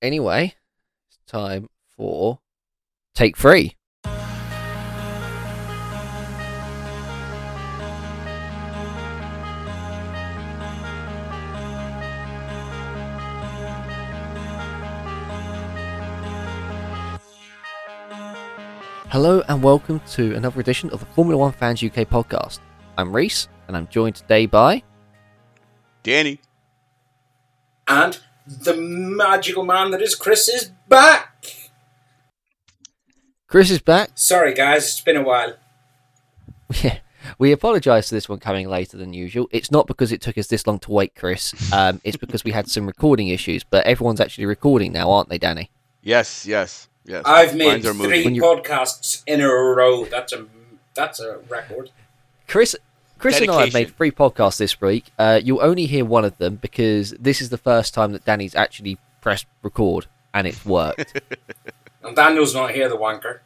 Anyway, it's time for take three. Hello and welcome to another edition of the Formula One Fans UK podcast. I'm Reese and I'm joined today by Danny. And the magical man that is Chris is back. Chris is back. Sorry, guys, it's been a while. Yeah, we apologise for this one coming later than usual. It's not because it took us this long to wait, Chris. Um, it's because we had some recording issues. But everyone's actually recording now, aren't they, Danny? Yes, yes, yes. I've made Lines are moving. three podcasts in a row. That's a that's a record. Chris, Chris and I have made three podcasts this week. Uh, you'll only hear one of them because this is the first time that Danny's actually pressed record and it's worked. And Daniel's not here, the wanker.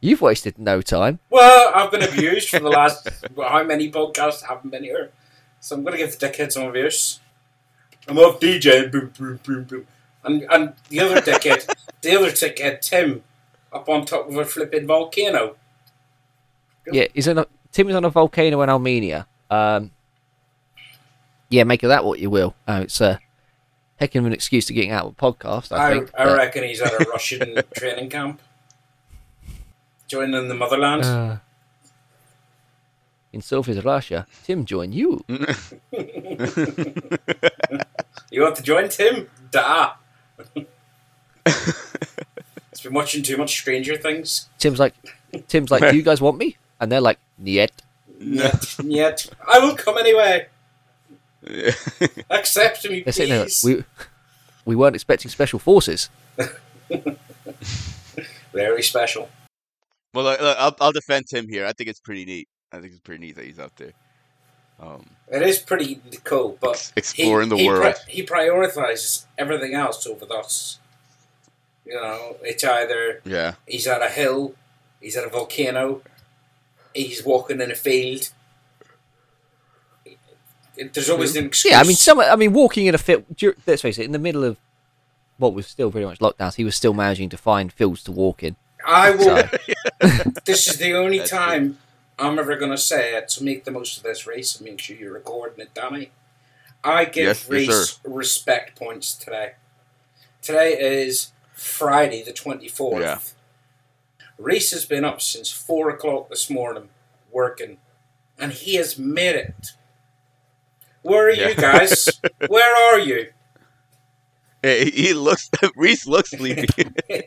You've wasted no time. Well, I've been abused for the last how many podcasts haven't been here, so I'm gonna give the dickhead some abuse. I'm off DJing, boom, boom, boom, boom, and and the other dickhead, the other dickhead, Tim, up on top of a flipping volcano. Yeah, is on a, Tim is on a volcano in Armenia. Um, yeah, make of that what you will. Uh, it's a heck of an excuse to getting out of a podcast. I, I, think. I reckon he's at a Russian training camp, joining the motherland. Uh, in Sophie's Russia, Tim join you. You want to join Tim? Da. It's been watching too much Stranger Things. Tim's like, Tim's like, do you guys want me? And they're like, yet. Yet, yet. I will come anyway. Accept me, They're sitting there. please. We we weren't expecting special forces. Very special. well, look, look, I'll, I'll defend Tim here. I think it's pretty neat. I think it's pretty neat that he's out there. Um, It is pretty cool, but ex- exploring he, the he world. he prioritizes everything else over this. You know, it's either yeah, he's at a hill, he's at a volcano, he's walking in a field. There's always an excuse. Yeah, I mean, some. I mean, walking in a field. Let's face it. In the middle of what was still pretty much lockdowns, he was still managing to find fields to walk in. I will. So, This is the only time I'm ever going to say it to make the most of this race and make sure you're recording it, Danny. I give Yes, yes, respect points today. Today is Friday, the 24th. Yeah. Reese has been up since 4 o'clock this morning working, and he has made it. Where are you guys? Where are you? Hey, he, he looks. Reese looks sleepy.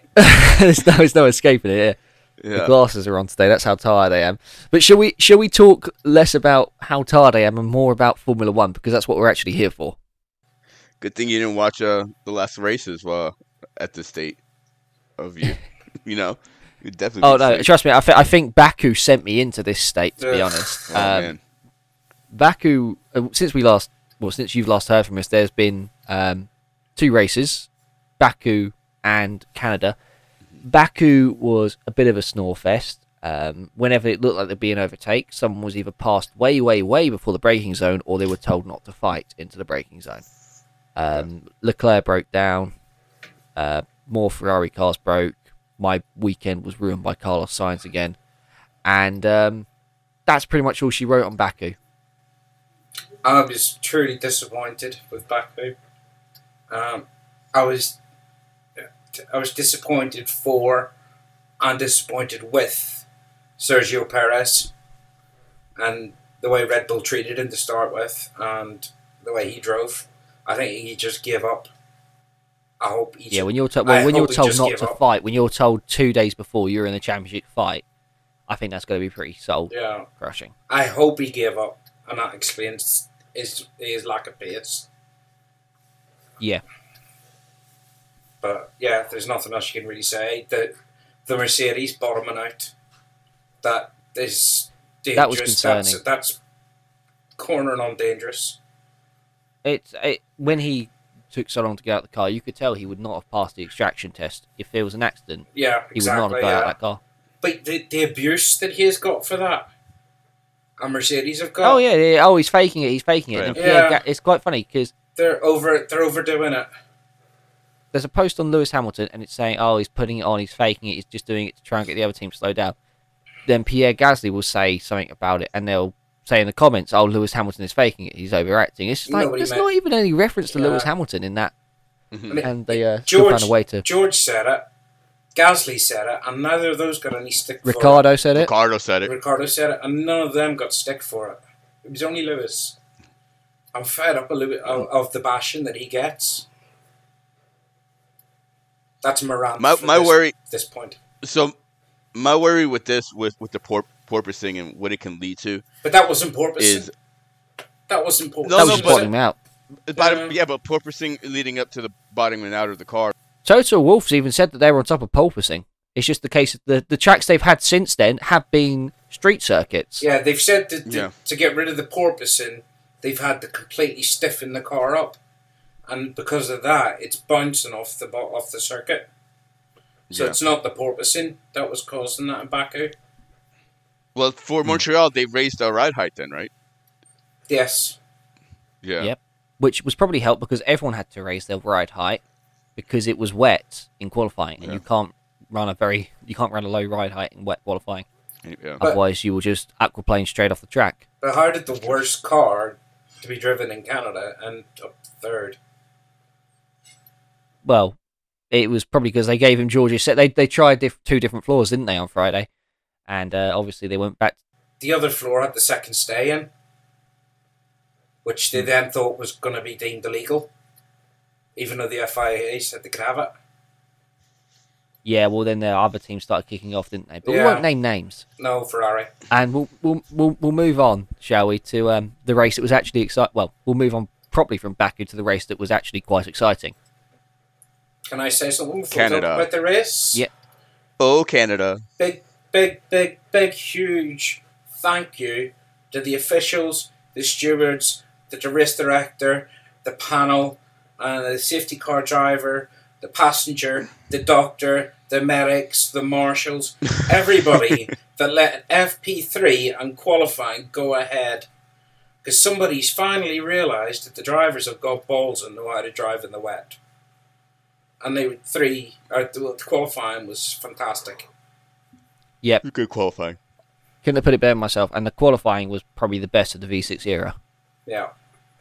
there's no, there's no escaping it. Yeah. The glasses are on today. That's how tired I am. But shall we? Shall we talk less about how tired I am and more about Formula One because that's what we're actually here for. Good thing you didn't watch uh, the last races while at the state of you. you know, you definitely. Oh no, asleep. trust me. I, th- I think Baku sent me into this state. To be honest, Oh, um, man. Baku. Uh, since we last, well, since you've last heard from us, there's been um, two races, Baku and Canada. Baku was a bit of a snore fest. Um, whenever it looked like there'd be an overtake, someone was either passed way, way, way before the braking zone, or they were told not to fight into the braking zone. Um, Leclerc broke down. Uh, more Ferrari cars broke. My weekend was ruined by Carlos Sainz again, and um, that's pretty much all she wrote on Baku. I was truly disappointed with Baku. Um, I was, I was disappointed for, and disappointed with Sergio Perez, and the way Red Bull treated him to start with, and the way he drove. I think he just gave up. I hope he. Yeah, when you're told, well, I when you're hope told just not to up. fight, when you're told two days before you're in the championship fight, I think that's going to be pretty soul yeah, crushing. I hope he gave up, and that explains his his lack of pace. Yeah, But yeah, there's nothing else you can really say. The the Mercedes bottoming out. That is dangerous. That was That's, concerning. that's cornering on dangerous. it's it, when he took so long to get out the car, you could tell he would not have passed the extraction test. If there was an accident, Yeah, he exactly. would not have got out yeah. that car. But the, the abuse that he has got for that, and Mercedes have got. Oh yeah, yeah, oh he's faking it, he's faking it. Right. And Yeah. Ga- it's quite funny because they're over. They're overdoing it. there's a post on Lewis Hamilton, and it's saying, "Oh, he's putting it on, he's faking it, he's just doing it to try and get the other team to slow down." Then Pierre Gasly will say something about it, and they'll say in the comments, "Oh, Lewis Hamilton is faking it, he's overacting." It's just like Nobody there's meant- not even any reference to Lewis Hamilton in that, Mhm. and they uh, George found a way to. George said it, Gasly said it, and neither of those got any stick for Ricciardo said it. Ricciardo said it. it. Ricciardo said it, and none of them got stick for it. It was only Lewis. I'm fed up a little bit of, of the bashing that he gets. That's Moran. My my this, worry. this point. So my worry with this, with with the por- porpoising and what it can lead to, But that wasn't porpoising. is that wasn't porpoising. No, that no, was just but- bottoming him out. bottom, Yeah. yeah, but porpoising leading up to the bottoming out of the car. Toto Wolff's even said that they were on top of porpoising. It's just the case that the, the tracks they've had since then have been street circuits. Yeah, they've said that to, Yeah. to get rid of the porpoising, they've had to completely stiffen the car up, and because of that, it's bouncing off the bo- off the circuit. So Yeah. it's not the porpoising that was causing that in Baku. Well, for Hmm. Montreal, they raised their ride height then, right? Yes. Yeah. Yep. Which was probably helped because everyone had to raise their ride height because it was wet in qualifying, and Yeah. you can't run a very you can't run a low ride height in wet qualifying. Yeah. But- Otherwise, you will just aquaplane straight off the track. But how did the worst car to be driven in Canada end up third? Well, it was probably because they gave him George's set. They they tried diff- two different floors, didn't they, on Friday? And uh, obviously they went back. The other floor had the second stay in, which Hmm. they then thought was going to be deemed illegal, even though the FIA said they could have it. Yeah, well, then the other teams started kicking off, didn't they? But we won't name names. No, Ferrari. And we'll we'll we'll, we'll move on, shall we, to um, the race that was actually exciting. Well, we'll move on properly from Baku to the race that was actually quite exciting. Can I say something before we Canada. talk about the race? Yeah. Oh, Canada. big, big, big, big, huge thank you to the officials, the stewards, the race director, the panel, uh, the safety car driver, the passenger, the doctor, the medics, the marshals, everybody that let FP3 and qualifying go ahead. Because somebody's finally realised that the drivers have got balls and know how to drive in the wet. And they were three, uh, the qualifying was fantastic. Good qualifying. Couldn't have put it better myself. And the qualifying was probably the best of the V6 era. Yeah,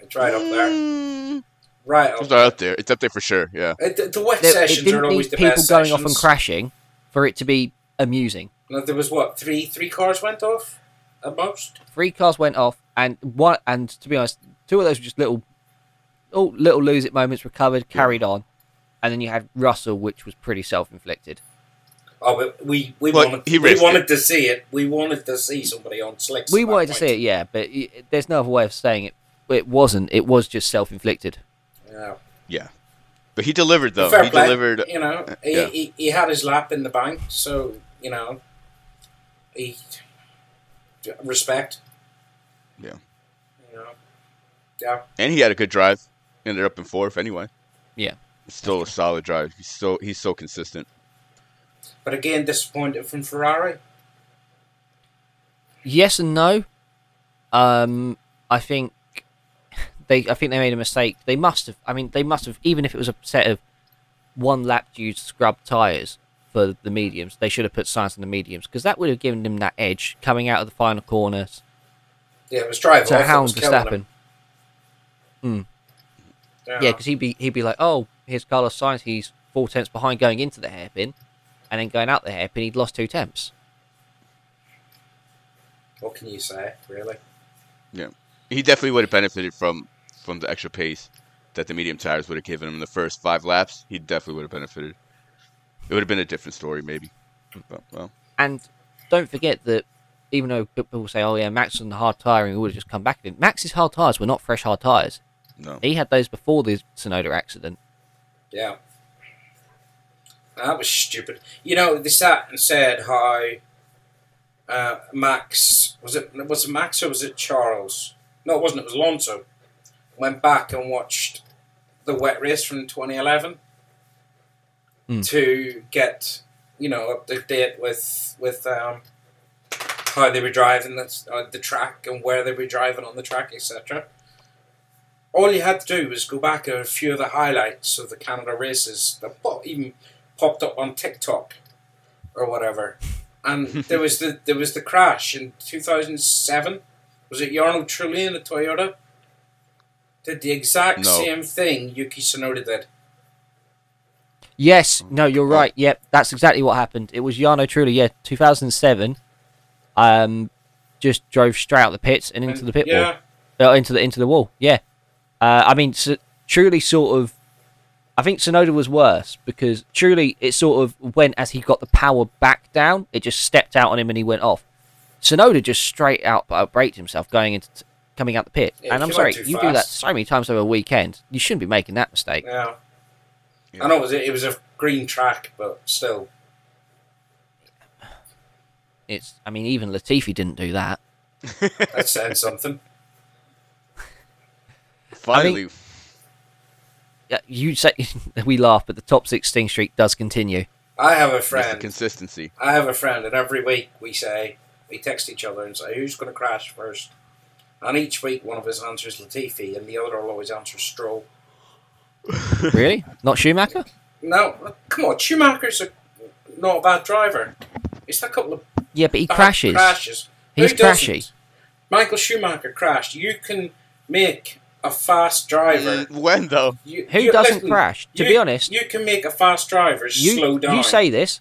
it's right up there. Mm, Right up It's there. up there. It's up there for sure. Yeah. Uh, The, the wet There, it sessions didn't are always need the people best going sessions. off and crashing for it to be amusing. No, there was what three three cars went off at most. Three cars went off, and one. And to be honest, two of those were just little, oh, little lose it moments. Recovered, carried on, and then you had Russell, which was pretty self-inflicted. Oh, but we we Well, wanted we wanted it. to see it. We wanted to see somebody on slicks. We at that wanted to see it, yeah, but y- there's no other way of saying it. It wasn't. It was just self-inflicted. Yeah. Yeah. But he delivered though. Fair he play. delivered. You know, uh, he, yeah. he, he had his lap in the bank, so you know, he respect. Yeah. You know, yeah. And he had a good drive. Ended up in fourth anyway. Yeah. Still a solid drive. He's so he's so consistent. But again, disappointed from Ferrari. Yes and no. Um, I think they. I think they made a mistake. They must have. I mean, they must have. Even if it was a set of one lap used scrub tires for the mediums, they should have put Sainz on the mediums because that would have given them that edge coming out of the final corners Yeah, it was off. it hound Verstappen. him. Yeah, because he'd be he'd be like, oh, here's Carlos Sainz. He's four tenths behind going into the hairpin, and then going out the hairpin, he'd lost two temps. What can you say, really? Yeah, he definitely would have benefited from from the extra pace that the medium tires would have given him in the first five laps. He definitely would have benefited. It would have been a different story, maybe. But, well, And don't forget that even though people say, "Oh yeah, Max on the hard tire and he would have just come back," in Max's hard tires were not fresh hard tires. no. He had those before the Tsunoda accident. Yeah. That was stupid. You know, they sat and said how uh, Max was it was it Max or was it Charles? No, it wasn't. It was Alonso. Went back and watched the wet race from 2011 Hmm. to get you know up to date with with um, how they were driving the, uh, the track and where they were driving on the track, etc. all you had to do was go back a few of the highlights of the Canada races pop, even popped up on TikTok or whatever. And there was the there was the crash in two thousand seven. Was it Jarno Trulli in a Toyota? Did the exact No. same thing Yuki Tsunoda did. Yes, no, you're right. Yep, that's exactly what happened. It was Jarno Trulli, yeah, 2007. Um, just drove straight out the pits and into And- the pit yeah, wall, uh, into the into the wall. Yeah, uh, I mean, s Trulli, sort of. I think Tsunoda was worse because Trulli, it sort of went as he got the power back down. It just stepped out on him and he went off. Tsunoda just straight out uh, braked himself going into t- coming out the pit. Yeah, and I'm sorry, went too you do that so many times over a weekend. You shouldn't be making that mistake. yeah. Yeah. I know it was a, it was a green track, but still. It's. I mean, even Latifi didn't do that. That said something. Finally, Yeah, Uh, you say we laugh, but the top 16 streak does continue. I have a that's the friend. consistency. I have a friend, and every week we say we text each other and say who's going to crash first. And each week one of us answers Latifi, and the other will always answer Stroll. really? Not Schumacher? No, come on, Schumacher's a, not a bad driver. It's a couple of Yeah, but he crashes. crashes. He's Who doesn't? crashy. Michael Schumacher crashed. You can make a fast driver. Mm, when though? You, Who you- doesn't listen, crash? To you- be honest, you can make a fast driver you, slow down. you say this.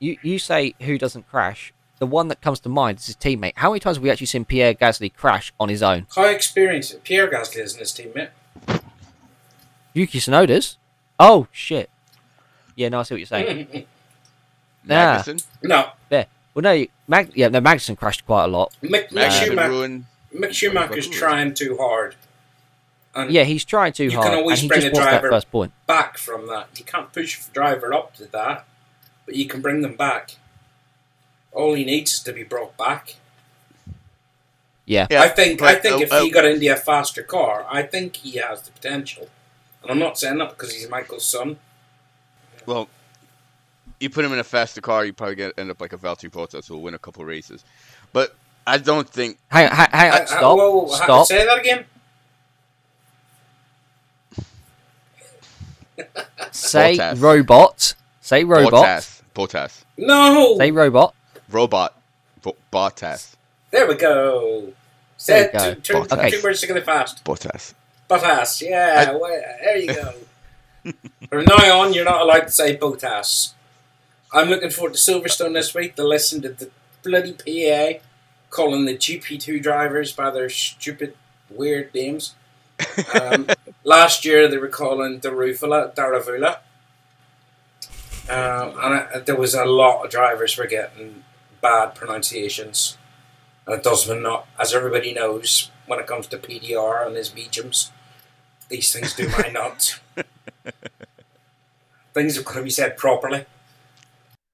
You you say who doesn't crash? The one that comes to mind is his teammate. How many times have we actually seen Pierre Gasly crash on his own? How experienced it. Pierre Gasly isn't his teammate. Yuki Tsunoda's. Oh shit. Yeah, no, I see what you're saying. Yeah. Magnussen? no, There. Well, no, Mag- yeah, no, Magnussen crashed quite a lot. Mick, Mick Magnussen Schumacher. ruined. Mick Schumacher's Who is? trying too hard. And Yeah, he's trying too You can hard, always and he bring just a driver- first point. back from that. You can't push the driver up to that, but you can bring them back. All he needs is to be brought back. Yeah. I think. I think uh, if uh, he got into a faster car, I think he has the potential. And I'm not saying that because he's Michael's son. Well, you put him in a faster car, you probably get end up like a Valtteri Bottas who will win a couple races. But I don't think Hang, hang, hang on, uh, stop, whoa, whoa, stop. Say that again. Say Bottas. robot. Say robot. Bottas, Bottas, No. Say robot. robot, Bo- Bottas, There we go. Say you it go. two, two, Okay. two words together fast. Bottas. Bottas, yeah, I- well, there you go. From now on, you're not allowed to say Bottas. I'm looking forward to Silverstone this week to listen to the bloody PA calling the GP2 drivers by their stupid, weird names. Um, last year, they were calling Daruvula Daravula. Um, and I, there was a lot of drivers were getting bad pronunciations. And it does not, as everybody knows, when it comes to PDR and his mediums, these things do my nuts. things have got to be said properly.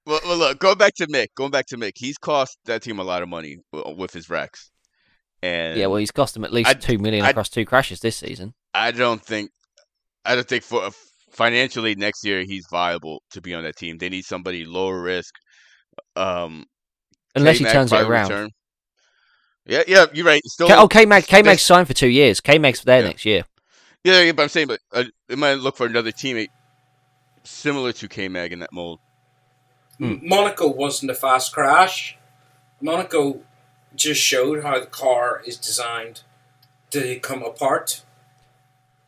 Well, well, look, going back to Mick, going back to Mick, he's cost that team a lot of money with his wrecks, and Yeah, well, he's cost them at least I- two million I- across two crashes this season. I don't think, I don't think for financially next year he's viable to be on that team. They need somebody lower risk. Um, Unless he K-Mag turns it around. return. Yeah, yeah, you're right. Still, K- oh, K Mag, K Mag's signed for two years. K Mag's there Yeah. next year. yeah, yeah, but I'm saying, but uh, they might look for another teammate similar to K Mag in that mold. Hmm. Monaco wasn't a fast crash. Monaco just showed how the car is designed to come apart.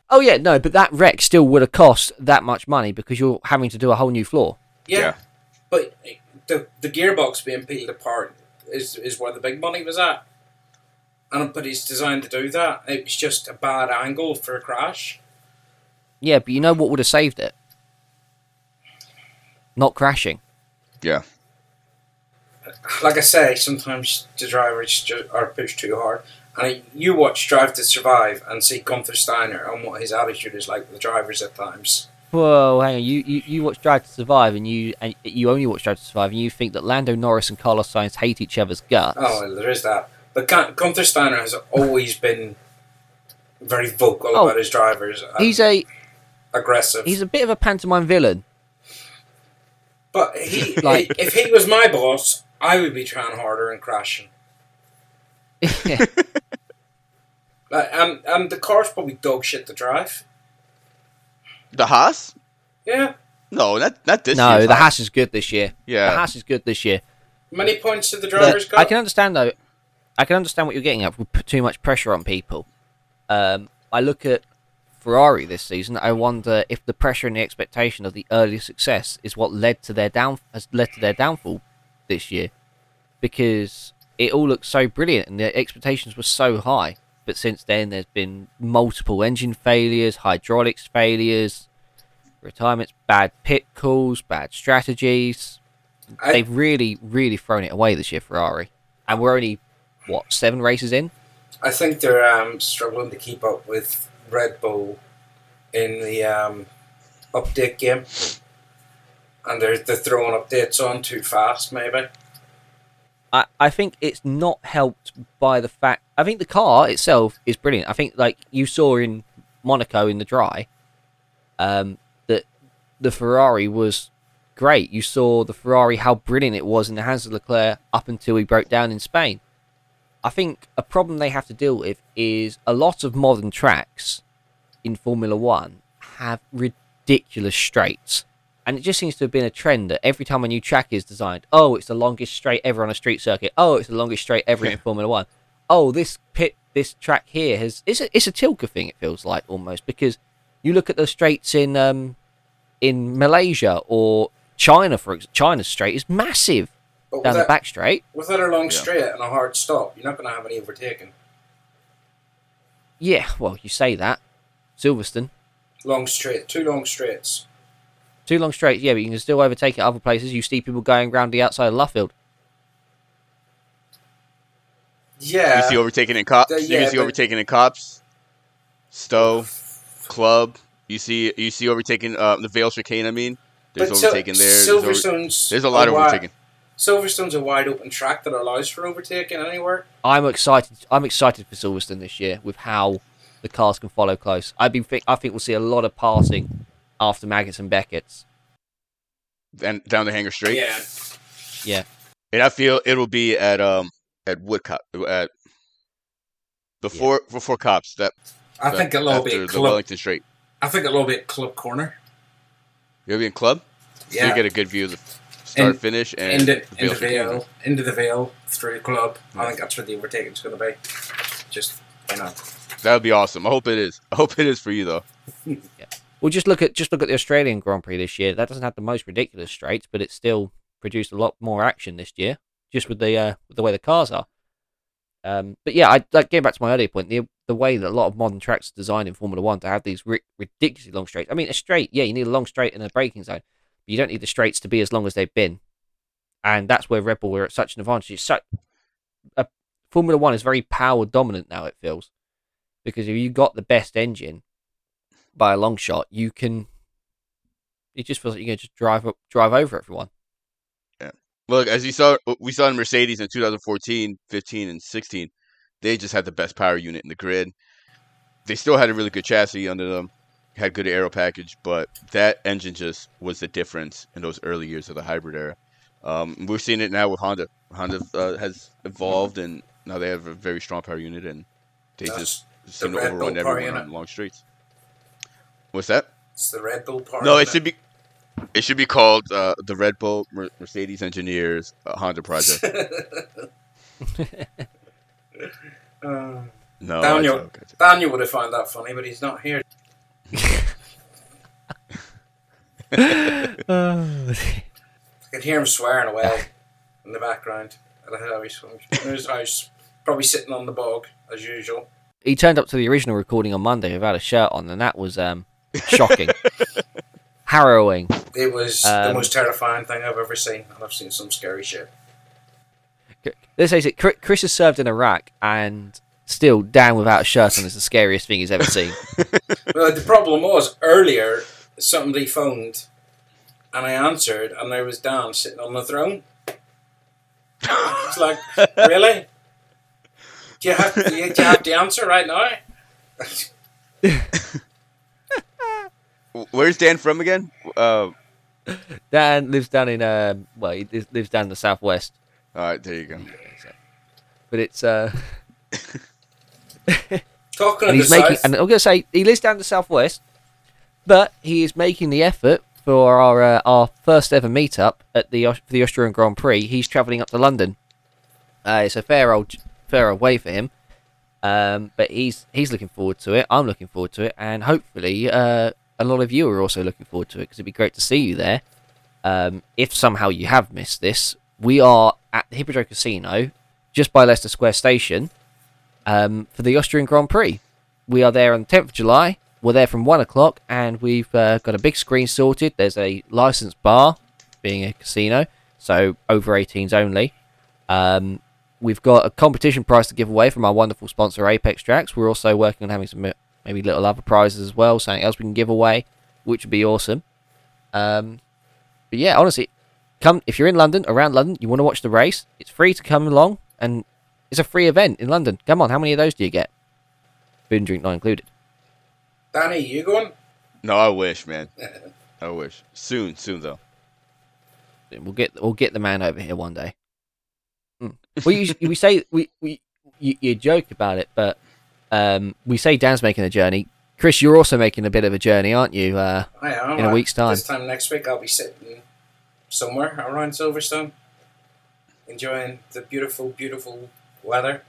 Oh yeah, no, but that wreck still would have cost that much money because you're having to do a whole new floor. Yeah, Yeah. but the the gearbox being peeled apart is is where the big money was at. And but it's designed to do that. It was just a bad angle for a crash. Yeah, but you know what would have saved it? Not crashing. Yeah, Like I say, sometimes the drivers ju- are pushed too hard. And you watch Drive to Survive and see Gunther Steiner and what his attitude is like with the drivers at times. Whoa, hang on. You, you, you watch Drive to Survive and you and you only watch Drive to Survive and you think that Lando Norris and Carlos Sainz hate each other's guts. Oh, there is that. But Gun- Gunther Steiner has always been very vocal Oh, about his drivers. He's a aggressive. he's a bit of a pantomime villain. But he, Like- if he was my boss, I would be trying harder and crashing. Like, and and the car's probably dog shit to drive. The Haas? Yeah. No, not not this no, year's the Haas. Haas is good this year. Yeah, The Yeah, Haas is good this year. Many points did the But drivers got? I can understand though. I can understand what you're getting at. We put too much pressure on people. Um, I look at Ferrari this season. I wonder if the pressure and the expectation of the early success is what led to their down has led to their downfall this year, because it all looked so brilliant and the expectations were so high. But since then, there's been multiple engine failures, hydraulics failures, retirements, bad pit calls, bad strategies I- they've really, really thrown it away this year, Ferrari. And we're only what seven races in. I think they're um, struggling to keep up with Red Bull in the um, update game, and they're they're throwing updates on too fast. Maybe I, I think it's not helped by the fact. I think the car itself is brilliant. I think like you saw in Monaco in the dry, um, that the Ferrari was great. You saw the Ferrari how brilliant it was in the hands of Leclerc up until he broke down in Spain. I think a problem they have to deal with is a lot of modern tracks in Formula One have ridiculous straights. And it just seems to have been a trend that every time a new track is designed, oh, it's the longest straight ever on a street circuit. Oh, it's the longest straight ever in Formula One. Oh, this pit, this track here has it's a, it's a Tilke thing. It feels like almost because you look at the straights in um in Malaysia or China, for example. China's straight is massive but down the without, back straight. without a long Yeah. straight and a hard stop, you're not going to have any overtaking. Yeah, well, you say that. Silverstone, Long straight, two long straights. two long straights. Yeah, but you can still overtake at other places. You see people going round the outside of Luffield. Yeah, you see overtaking in Copse. the- you see but- overtaking in Copse, Stowe, Club. You see you see overtaking uh, the Vale chicane. I mean, there's but Sil- overtaking there. There's, over- there's a lot of overtaking. Silverstone's a wide open track that allows for overtaking anywhere. I'm excited. I'm excited for Silverstone this year with how the cars can follow close. I've been. Think, I think we'll see a lot of passing after Maggotts and Beckett's. and down the Hangar straight. Yeah, Yeah. And I feel it'll be at um at Woodcote at before before Copse that I that- think a little after bit the club. Wellington Straight. I think a little bit club corner. You'll be in club, so Yeah, you get a good view of the start In- finish and into, the into Vale the Vale, into the Vale through the club. I think that's where the overtaking's going to be. Just you know, That would be awesome. I hope it is. I hope it is for you though. Well, just look at just look at the Australian Grand Prix this year. That doesn't have the most ridiculous straights, but it still produced a lot more action this year, just with the uh, with the way the cars are. Um, but yeah, I like getting back to my earlier point. The the way that a lot of modern tracks are designed in Formula One to have these ri- ridiculously long straights. I mean, a straight, yeah, you need a long straight in a braking zone, you don't need the straights to be as long as they've been. And that's where Red Bull are at such an advantage. It's such, uh, Formula One is very power dominant now. It feels because if you got the best engine by a long shot, you can. It just feels like you can just drive up, drive over everyone. Yeah. Look, as you saw, we saw in Mercedes in 2014, 15, and 16. They just had the best power unit in the grid. They still had a really good chassis under them, had good aero package, but that engine just was the difference in those early years of the hybrid era. Um, we're seeing it now with Honda. Honda uh, has evolved, and now they have a very strong power unit, and they That's just seem to Red overrun everyone on long streets. What's that? it's the Red Bull part. No, it should be. It should be called uh, the Red Bull Mer- Mercedes Engineers uh, Honda Project. Uh, No, Daniel. I joke, I joke. Daniel would have found that funny, but he's not here. I could hear him swearing away in the background at how he's in his house, probably sitting on the bog as usual. he turned up to the original recording on Monday without a shirt on, and that was um, shocking, harrowing. It was the Um, most terrifying thing I've ever seen, and I've seen some scary shit. Let's face it, Chris has served in Iraq, and still down without a shirt on is the scariest thing he's ever seen. Well, the problem was earlier somebody phoned, and I answered, and there was Dan sitting on the throne. It's like, really? Do you have do you, do you have the answer right now? Where's Dan from again? Uh, Dan lives down in um, well, he lives- lives down in the southwest, all right, there you go. but it's uh, Talking and he's making. south, And I'm going to say he lives down the southwest, but he is making the effort for our uh, our first ever meetup at the for the Austrian Grand Prix. He's travelling up to London. Uh, it's a fair old fair old way for him, um, but he's he's looking forward to it. I'm looking forward to it, and hopefully uh, a lot of you are also looking forward to it because it'd be great to see you there. Um, if somehow you have missed this, we are at the Hippodrome Casino, just by Leicester Square Station, um, for the Austrian Grand Prix. We are there on the 10th of July. We're there from 1 o'clock, and we've uh, got a big screen sorted. There's a licensed bar, being a casino, so over 18s only. Um, we've got a competition prize to give away from our wonderful sponsor, Apex Tracks. We're also working on having some uh, maybe little other prizes as well, something else we can give away, which would be awesome. Um, but yeah, honestly, come if you're in London, around London, you want to watch the race. It's free to come along, and it's a free event in London. Come on, how many of those do you get? Food and drink not included. Danny, you going? No, I wish, man. I wish. Soon, soon though. We'll get we'll get the man over here one day. Mm. Well, we say we we you, you joke about it, but um, we say Dan's making a journey. Chris, you're also making a bit of a journey, aren't you? Uh, I am. In a uh, week's time. This time next week, I'll be sitting somewhere around Silverstone, enjoying the beautiful, beautiful weather,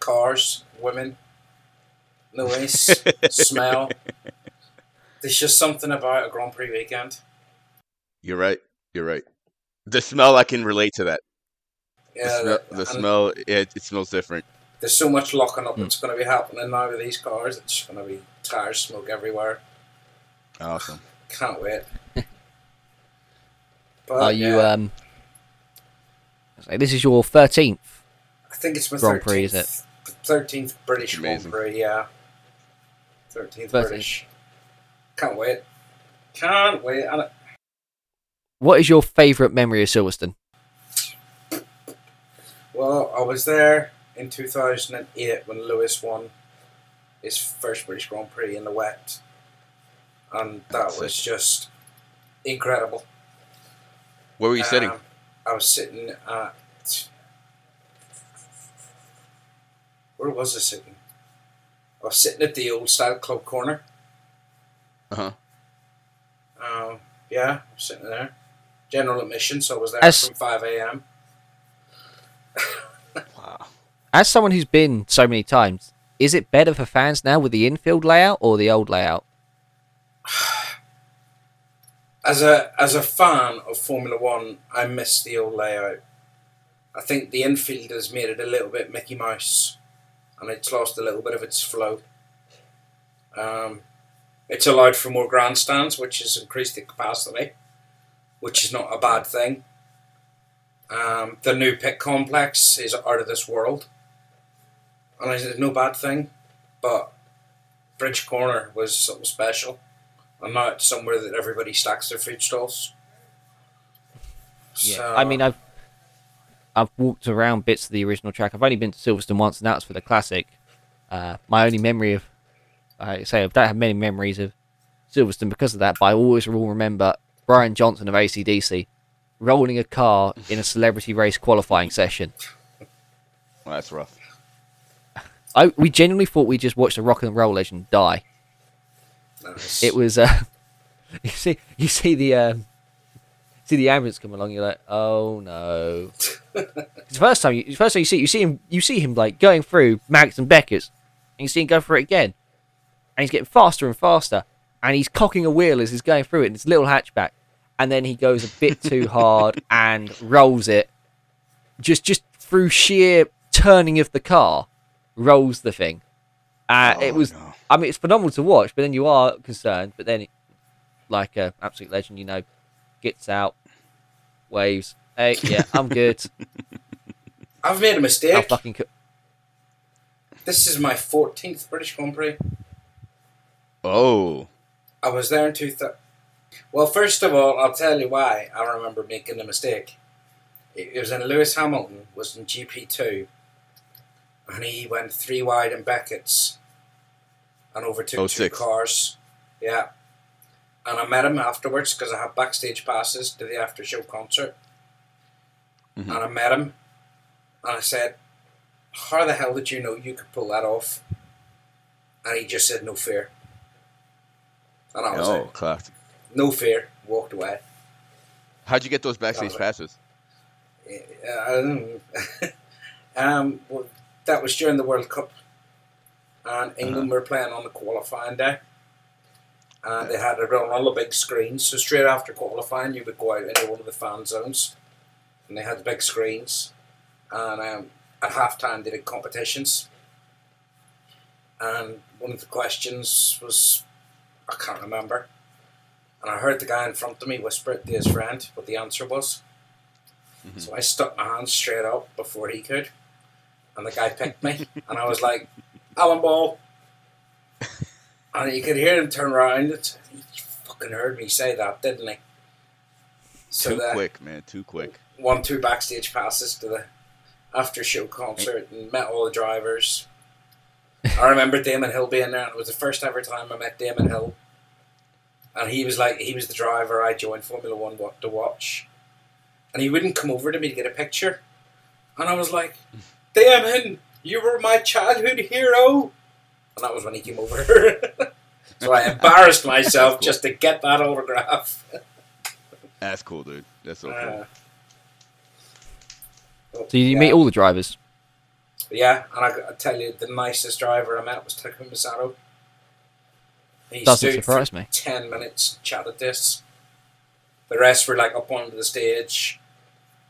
cars, women, noise, smell. There's just something about a Grand Prix weekend. You're right. You're right. The smell, I can relate to that. The, Yeah, smell, and the smell it, it smells different. There's so much locking up Mm. that's going to be happening now with these cars. It's going to be tire smoke everywhere. Awesome. Can't wait. But, are you? yeah, Um, say this is your thirteenth. I think it's my Grand 13th, Prix, is it? 13th British Grand Prix, yeah. 13th 13th. British. Can't wait. Can't wait. And it- What is your favourite memory of Silverstone? well, I was there in 2008 when Lewis won his first British Grand Prix in the wet. And that That's was just incredible. Where were you sitting? Um, I was sitting at. Where was I sitting? I was sitting at the old style club corner. Uh huh. Um, yeah, I was sitting there. General admission, so I was there As- from 5 a.m. Wow. As someone who's been so many times, is it better for fans now with the infield layout or the old layout? As a as a fan of Formula One, I miss the old layout. I think the infield has made it a little bit Mickey Mouse, and it's lost a little bit of its flow. Um, it's allowed for more grandstands, which has increased the capacity, which is not a bad thing. Um, the new pit complex is out of this world, and it's no bad thing, but Bridge Corner was something special. and not somewhere that everybody stacks their food stalls. So, I mean, I've I've walked around bits of the original track. I've only been to Silverstone once, and that was for the classic. Uh, my only memory of, I say, I don't have many memories of Silverstone because of that, but I always will remember Brian Johnson of ACDC rolling a car in a celebrity race qualifying session. Well, that's rough. I we genuinely thought we just watched a rock and roll legend die. nice. It was uh, you see you see the um, see the ambulance come along. You're like, oh no. It's the first time you first time you see you see him you see him like going through Maggotts and Beckett's, and you see him go for it again, and he's getting faster and faster, and he's cocking a wheel as he's going through it in this little hatchback, and then he goes a bit too hard and rolls it, just just through sheer turning of the car, rolls the thing. Uh, it Oh, was no. I mean, it's phenomenal to watch, but then you are concerned. But then, like a absolute legend, you know, gets out, waves. Hey, yeah, I'm good. I've made a I'll mistake. fucking. Co- This is my 14th British Grand Prix. Oh, I was there in 2000. Well, first of all, I'll tell you why I remember making the mistake. It it was in Lewis Hamilton, was in GP2, and he went three wide in Beckett's and overtook Oh, two six. cars. Yeah. And I met him afterwards because I had backstage passes to the after show concert. Mhm. And I met him, and I said, How the hell did you know you could pull that off? and he just said no fear. And I was Oh, like, classic. no fear, walked away. How'd you get those backstage passes? Um, um, well, that was during the World Cup, and England were playing on the qualifying day, and they had it on all the big screens. So straight after qualifying, you would go out into one of the fan zones, and they had the big screens, and um, at halftime they did competitions, and one of the questions was, I can't remember, and I heard the guy in front of me whisper it to his friend what the answer was. So I stuck my hand straight up before he could, and the guy picked me, and I was like, "Alan Ball," and you could hear him turn around. He fucking heard me say that, didn't he? So too quick, man. Too quick. one, two backstage passes to the after show concert and met all the drivers. I remember Damon Hill being there, and it was the first ever time I met Damon Hill. And he was like, he was the driver I joined Formula One to watch. And he wouldn't come over to me to get a picture. And I was like, Damon, you were my childhood hero. And that was when he came over. so I embarrassed myself Cool. just to get that autograph. That's cool, dude. That's so Uh, cool. So you yeah. meet all the drivers. Yeah, and I, I tell you, the nicest driver I met was Takuma Sato. He Doesn't stood surprise for me. ten minutes, chatted this. The rest were like up onto the stage,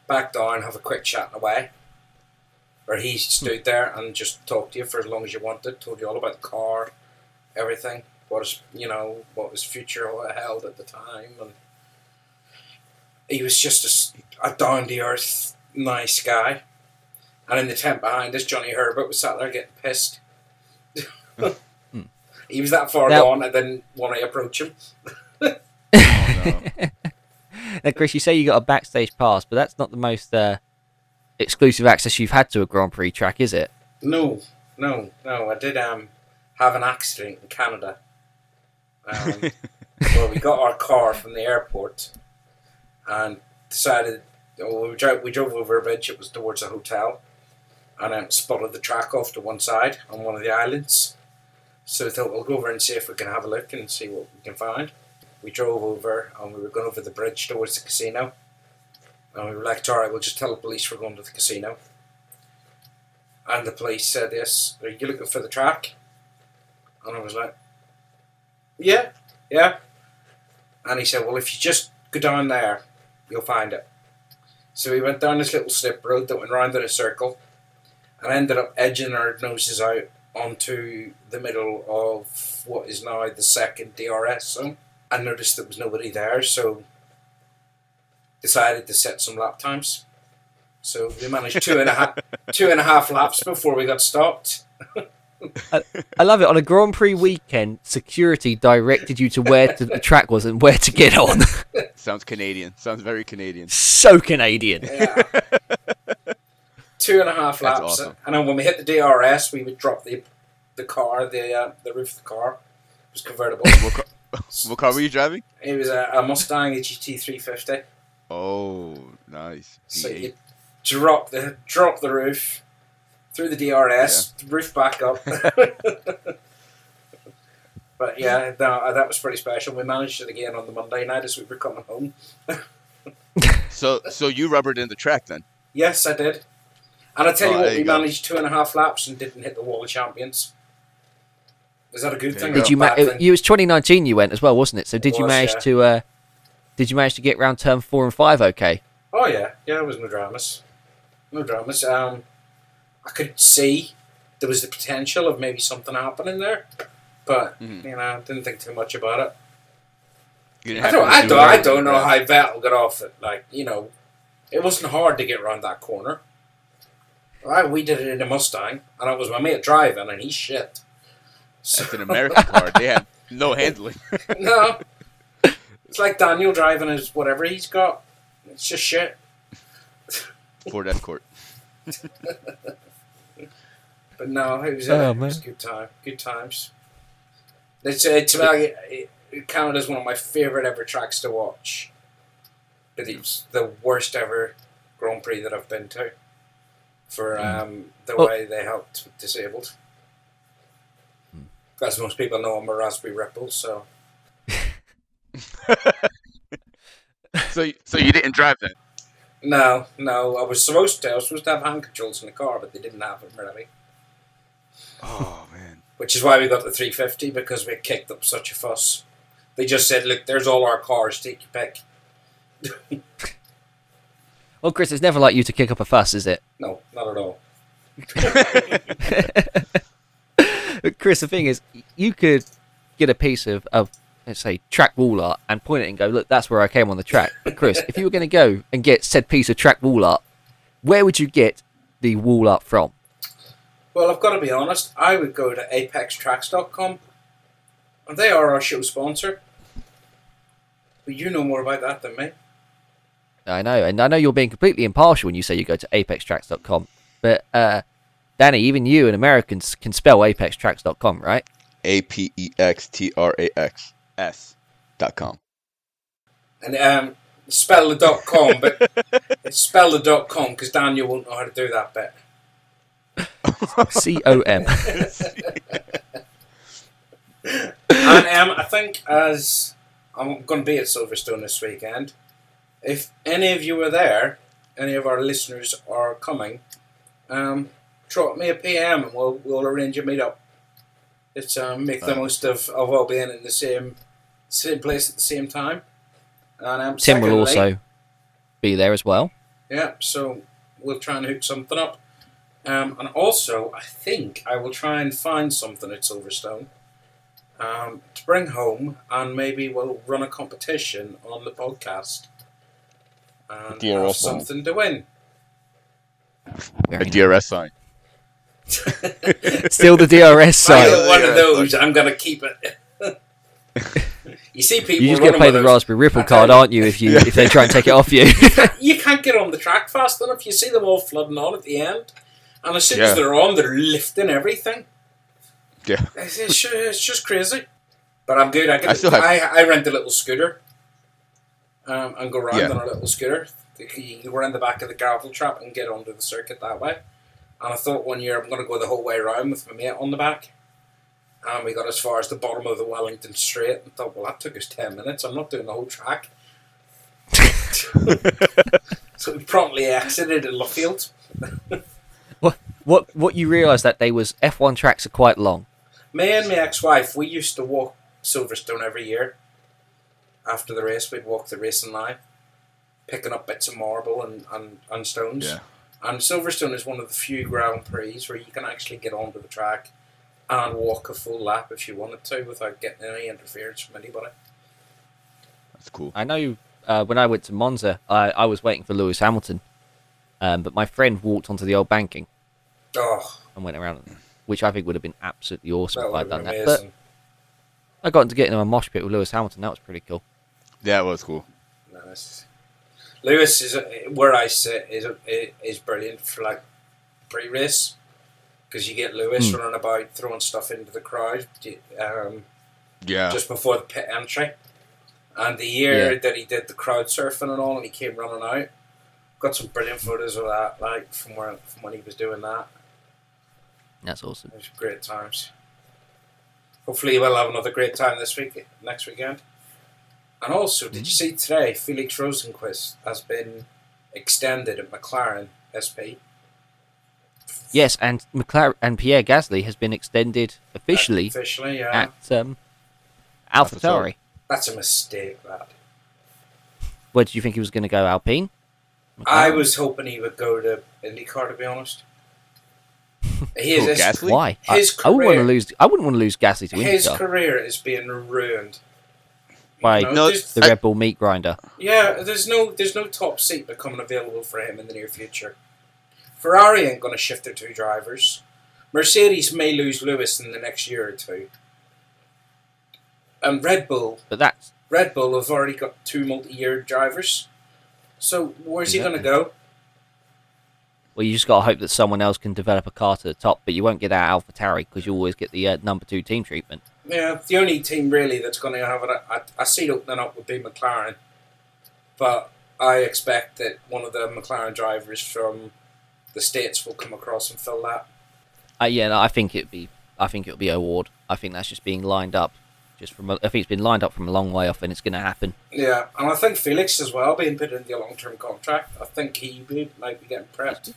back down, have a quick chat and away. Or he stood there and just talked to you for as long as you wanted, told you all about the car, everything, what is you know, what was future held at the time, and he was just a down to earth, nice guy. And in the tent behind us, Johnny Herbert was sat there getting pissed. he was that far Now- gone, I didn't want to approach him. Oh, no. Now, Chris, you say you got a backstage pass, but that's not the most uh, exclusive access you've had to a Grand Prix track, is it? No, no, no. I did um have an accident in Canada. Um, well, we got our car from the airport and decided well, we drove we drove over a bridge. It was towards a hotel, and um, spotted the track off to one side on one of the islands. So we thought we'll go over and see if we can have a look and see what we can find. We drove over and we were going over the bridge towards the casino. And we were like, all right, we'll just tell the police we're going to the casino. And the police said, yes, are you looking for the track? And I was like, yeah, yeah. And he said, well, if you just go down there, you'll find it. So we went down this little slip road that went round in a circle and ended up edging our noses out onto the middle of what is now the second DRS zone. I noticed there was nobody there, so decided to set some lap times. So we managed two and a half two and a half laps before we got stopped. I love it. On a Grand Prix weekend, security directed you to where to, the track was and where to get on. Sounds Canadian. Sounds very Canadian. so Canadian. Yeah. two and a half That's laps, awesome. and then when we hit the DRS, we would drop the the car, the uh, the roof of the car it was convertible. What car, what car were you driving? it was a, a Mustang GT three fifty. Oh, nice. So you drop the drop the roof through the DRS, the roof back up. but yeah, no, that was pretty special. We managed it again on the Monday night as we were coming home. So, so you rubbered in the track then? Yes, I did. And I tell Oh, you what, there we go. managed two and a half laps and didn't hit the wall of champions. Is that a good There thing? Did you? Ma- it, thing? it was 2019 you went as well, wasn't it? So did It you manage yeah. to? Uh, did you manage to get round turn four and five? Okay. Oh yeah, yeah, it was no dramas. No dramas. Um, I could see there was the potential of maybe something happening there, but Mhm. you know, I didn't think too much about it. I don't, I do don't, I don't know right? how Vettel got off it. Like you know, it wasn't hard to get around that corner. Right, we did it in a Mustang, and it was my mate driving, and he shit. So, It's an American car. They had no handling. no, it's like Daniel driving his whatever he's got. It's just shit. Ford Escort. But no, it was, Oh, uh, it was good time. Good times. It's it's like it, Canada's one of my favorite ever tracks to watch. But it's the worst ever Grand Prix that I've been to. For um, the Well- way they helped disabled. As most people know, I'm a Raspberry Ripple, so So, so you didn't drive that? no, no. I was supposed to. I was supposed to have hand controls in the car, but they didn't have them really. Oh man. Which is why we got the 350 because we kicked up such a fuss. They just said, "Look, there's all our cars. Take your pick." Well, Chris, it's never like you to kick up a fuss, is it? No, not at all. Chris, the thing is, you could get a piece of, of let's say, track wall art and point it and go, look, that's where I came on the track. But Chris, if you were going to go and get said piece of track wall art, where would you get the wall art from? Well, I've got to be honest. I would go to ApexTracks.com, and they are our show sponsor. But you know more about that than me. I know, and I know you're being completely impartial when you say you go to apextracks.com, but uh, Danny, even you and Americans can spell apextracks.com, right? A P E X T R A X S dot com. And um, spell the dot com, but it's spell the dot com because Daniel won't know how to do that bit. C O M. and um, I think as I'm going to be at Silverstone this weekend, if any of you are there, any of our listeners are coming, um, drop me a PM and we'll we'll arrange a meetup. It's um, make the most of, of all being in the same same place at the same time. And um, Tim will also be there as well. yeah, so we'll try and hook something up. Um, and also, I think I will try and find something at Silverstone um, to bring home, and maybe we'll run a competition on the podcast and DRS have sign. something to win. A Very DRS sign. Still the DRS sign. I side. got one yeah, of those. I'm going to keep it. you see people. You just got to play the those. Raspberry Ripple card, you. aren't you? If you if they try and take it off you. You can't get on the track fast enough. You see them all flooding on at the end, and as soon as they're on, they're lifting everything. Yeah. It's, it's, it's just crazy. But I'm good. I, can, I still have- I, I rent a little scooter um, and go around Yeah. on a little scooter. You can go around the back of the gravel trap and get onto the circuit that way. And I thought one year I'm going to go the whole way around with my mate on the back. And we got as far as the bottom of the Wellington Straight and thought, well, that took us 10 minutes. I'm not doing the whole track. so we promptly exited in Luffield. what what what you realise that day was F1 tracks are quite long. Me and my ex-wife, we used to walk Silverstone every year. After the race, we'd walk the racing line, picking up bits of marble and, and, and stones. Yeah. And Silverstone is one of the few Grand Prix where you can actually get onto the track and walk a full lap if you wanted to without getting any interference from anybody. That's cool. I know uh, when I went to Monza, I, I was waiting for Lewis Hamilton, um, but my friend walked onto the old banking Oh, and went around, which I think would have been absolutely awesome that if I'd have done been that. But. I got into getting in a mosh pit with Lewis Hamilton. That was pretty cool. Yeah, that was cool. Nice. Lewis is where I sit is is brilliant for like pre-race because you get Lewis Hmm. running about throwing stuff into the crowd um, Yeah. just before the pit entry. And the year Yeah. that he did the crowd surfing and all, and he came running out, got some brilliant photos of that, like from where from when he was doing that. That's awesome. It was great times. Hopefully, we'll have another great time this week, next weekend. And also, did you see today Felix Rosenqvist has been extended at McLaren SP? Yes, and McLaren and Pierre Gasly has been extended officially Officially, yeah. at um, AlphaTauri. That's a mistake, that. Where did you think he was going to go? Alpine. I was hoping he would go to IndyCar, to be honest. He is, Who, his, Gasly? Why? I, His I wouldn't want to career- lose. I wouldn't want to lose Gasly to IndyCar. his career is being ruined. by You know, No, the I- Red Bull meat grinder. Yeah, there's no there's no top seat becoming available for him in the near future. Ferrari ain't going to shift their two drivers. Mercedes may lose Lewis in the next year or two. And Red Bull, But that's Red Bull have already got two multi-year drivers. So where's he going to go? well, you just got to hope that someone else can develop a car to the top. But you won't get that AlphaTauri because you always get the uh, number two team treatment. Yeah, the only team really that's going to have a, a, a seat opening up would be McLaren. But I expect that one of the McLaren drivers from the States will come across and fill that. Uh, yeah, no, I think it'd be I think it'll be award. I think that's just being lined up. Just from, a, I think it's been lined up from a long way off, and it's going to happen. Yeah, and I think Felix as well being put into a long term contract. I think he be, might be getting prepped.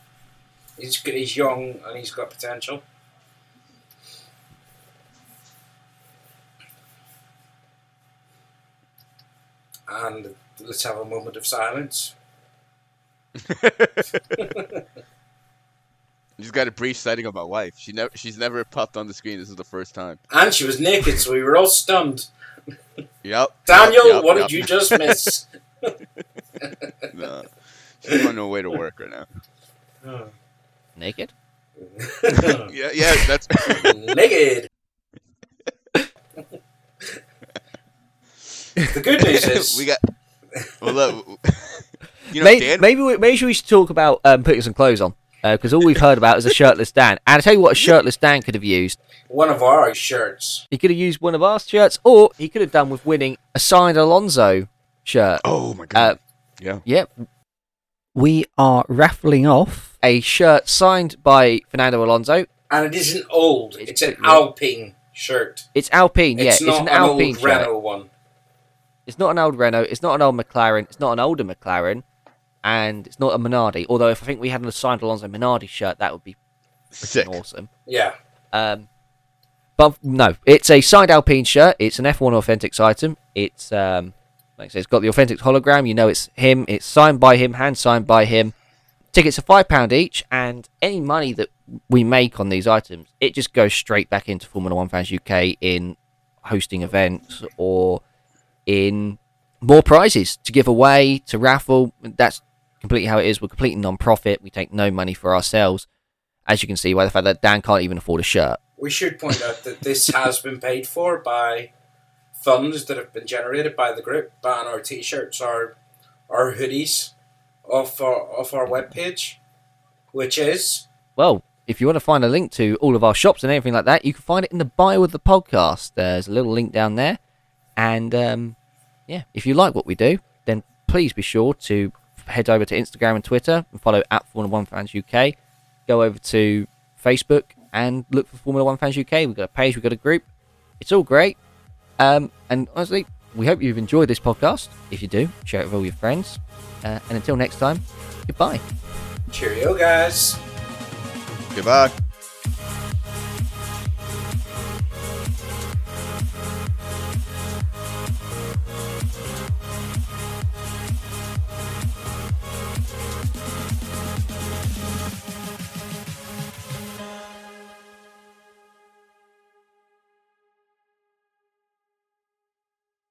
He's good, he's young and he's got potential. And let's have a moment of silence. Just got a brief sighting of my wife. She never, she's never popped on the screen. This is the first time. And she was naked, so we were all stunned. Yep. Daniel, yep, what yep. did you just miss? No. She's on her way to work right now. Oh. Naked. Yeah, yeah, that's. naked. the good news is we got. Well, look, you know, maybe, Dan. maybe, we, maybe we should talk about um, putting some clothes on because all we've heard about is a shirtless Dan. And I tell you what, a shirtless Dan could have used. one of our shirts. He could have used one of our shirts, or he could have done with winning a signed Alonso shirt. Oh my Uh, god. yeah. Yep. We are raffling off a shirt signed by Fernando Alonso. And it isn't old. It's It's, an pretty old. Alpine shirt. It's Alpine, yeah. It's It's, not an an, Alpine old shirt. Renault one. It's not an old Renault. It's not an old McLaren. It's not an older McLaren, and it's not a Minardi. Although if I think we had a signed Alonso Minardi shirt, that would be Sick. awesome. Yeah. Um, but no, it's a signed Alpine shirt. It's an F1 Authentics item. It's um, like I said, it's got the Authentics hologram. You know, it's him. It's signed by him, hand signed by him. Tickets are five pound each, and any money that we make on these items, it just goes straight back into Formula One Fans UK in hosting events or in more prizes to give away to raffle. That's completely how it is. We're completely non-profit. We take no money for ourselves, as you can see by the fact that Dan can't even afford a shirt. We should point out that this has been paid for by funds that have been generated by the group, buying our t-shirts, our our hoodies off our off our webpage, which is Well, if you want to find a link to all of our shops and everything like that, you can find it in the bio of the podcast. There's a little link down there. And um, yeah, if you like what we do, then please be sure to head over to Instagram and Twitter and follow at Formula One Fans UK. Go over to Facebook and look for Formula One Fans UK. We've got a page, we've got a group. It's all great. Um, and honestly, we hope you've enjoyed this podcast. If you do, share it with all your friends. Uh, and until next time, goodbye. cheerio, guys. Goodbye.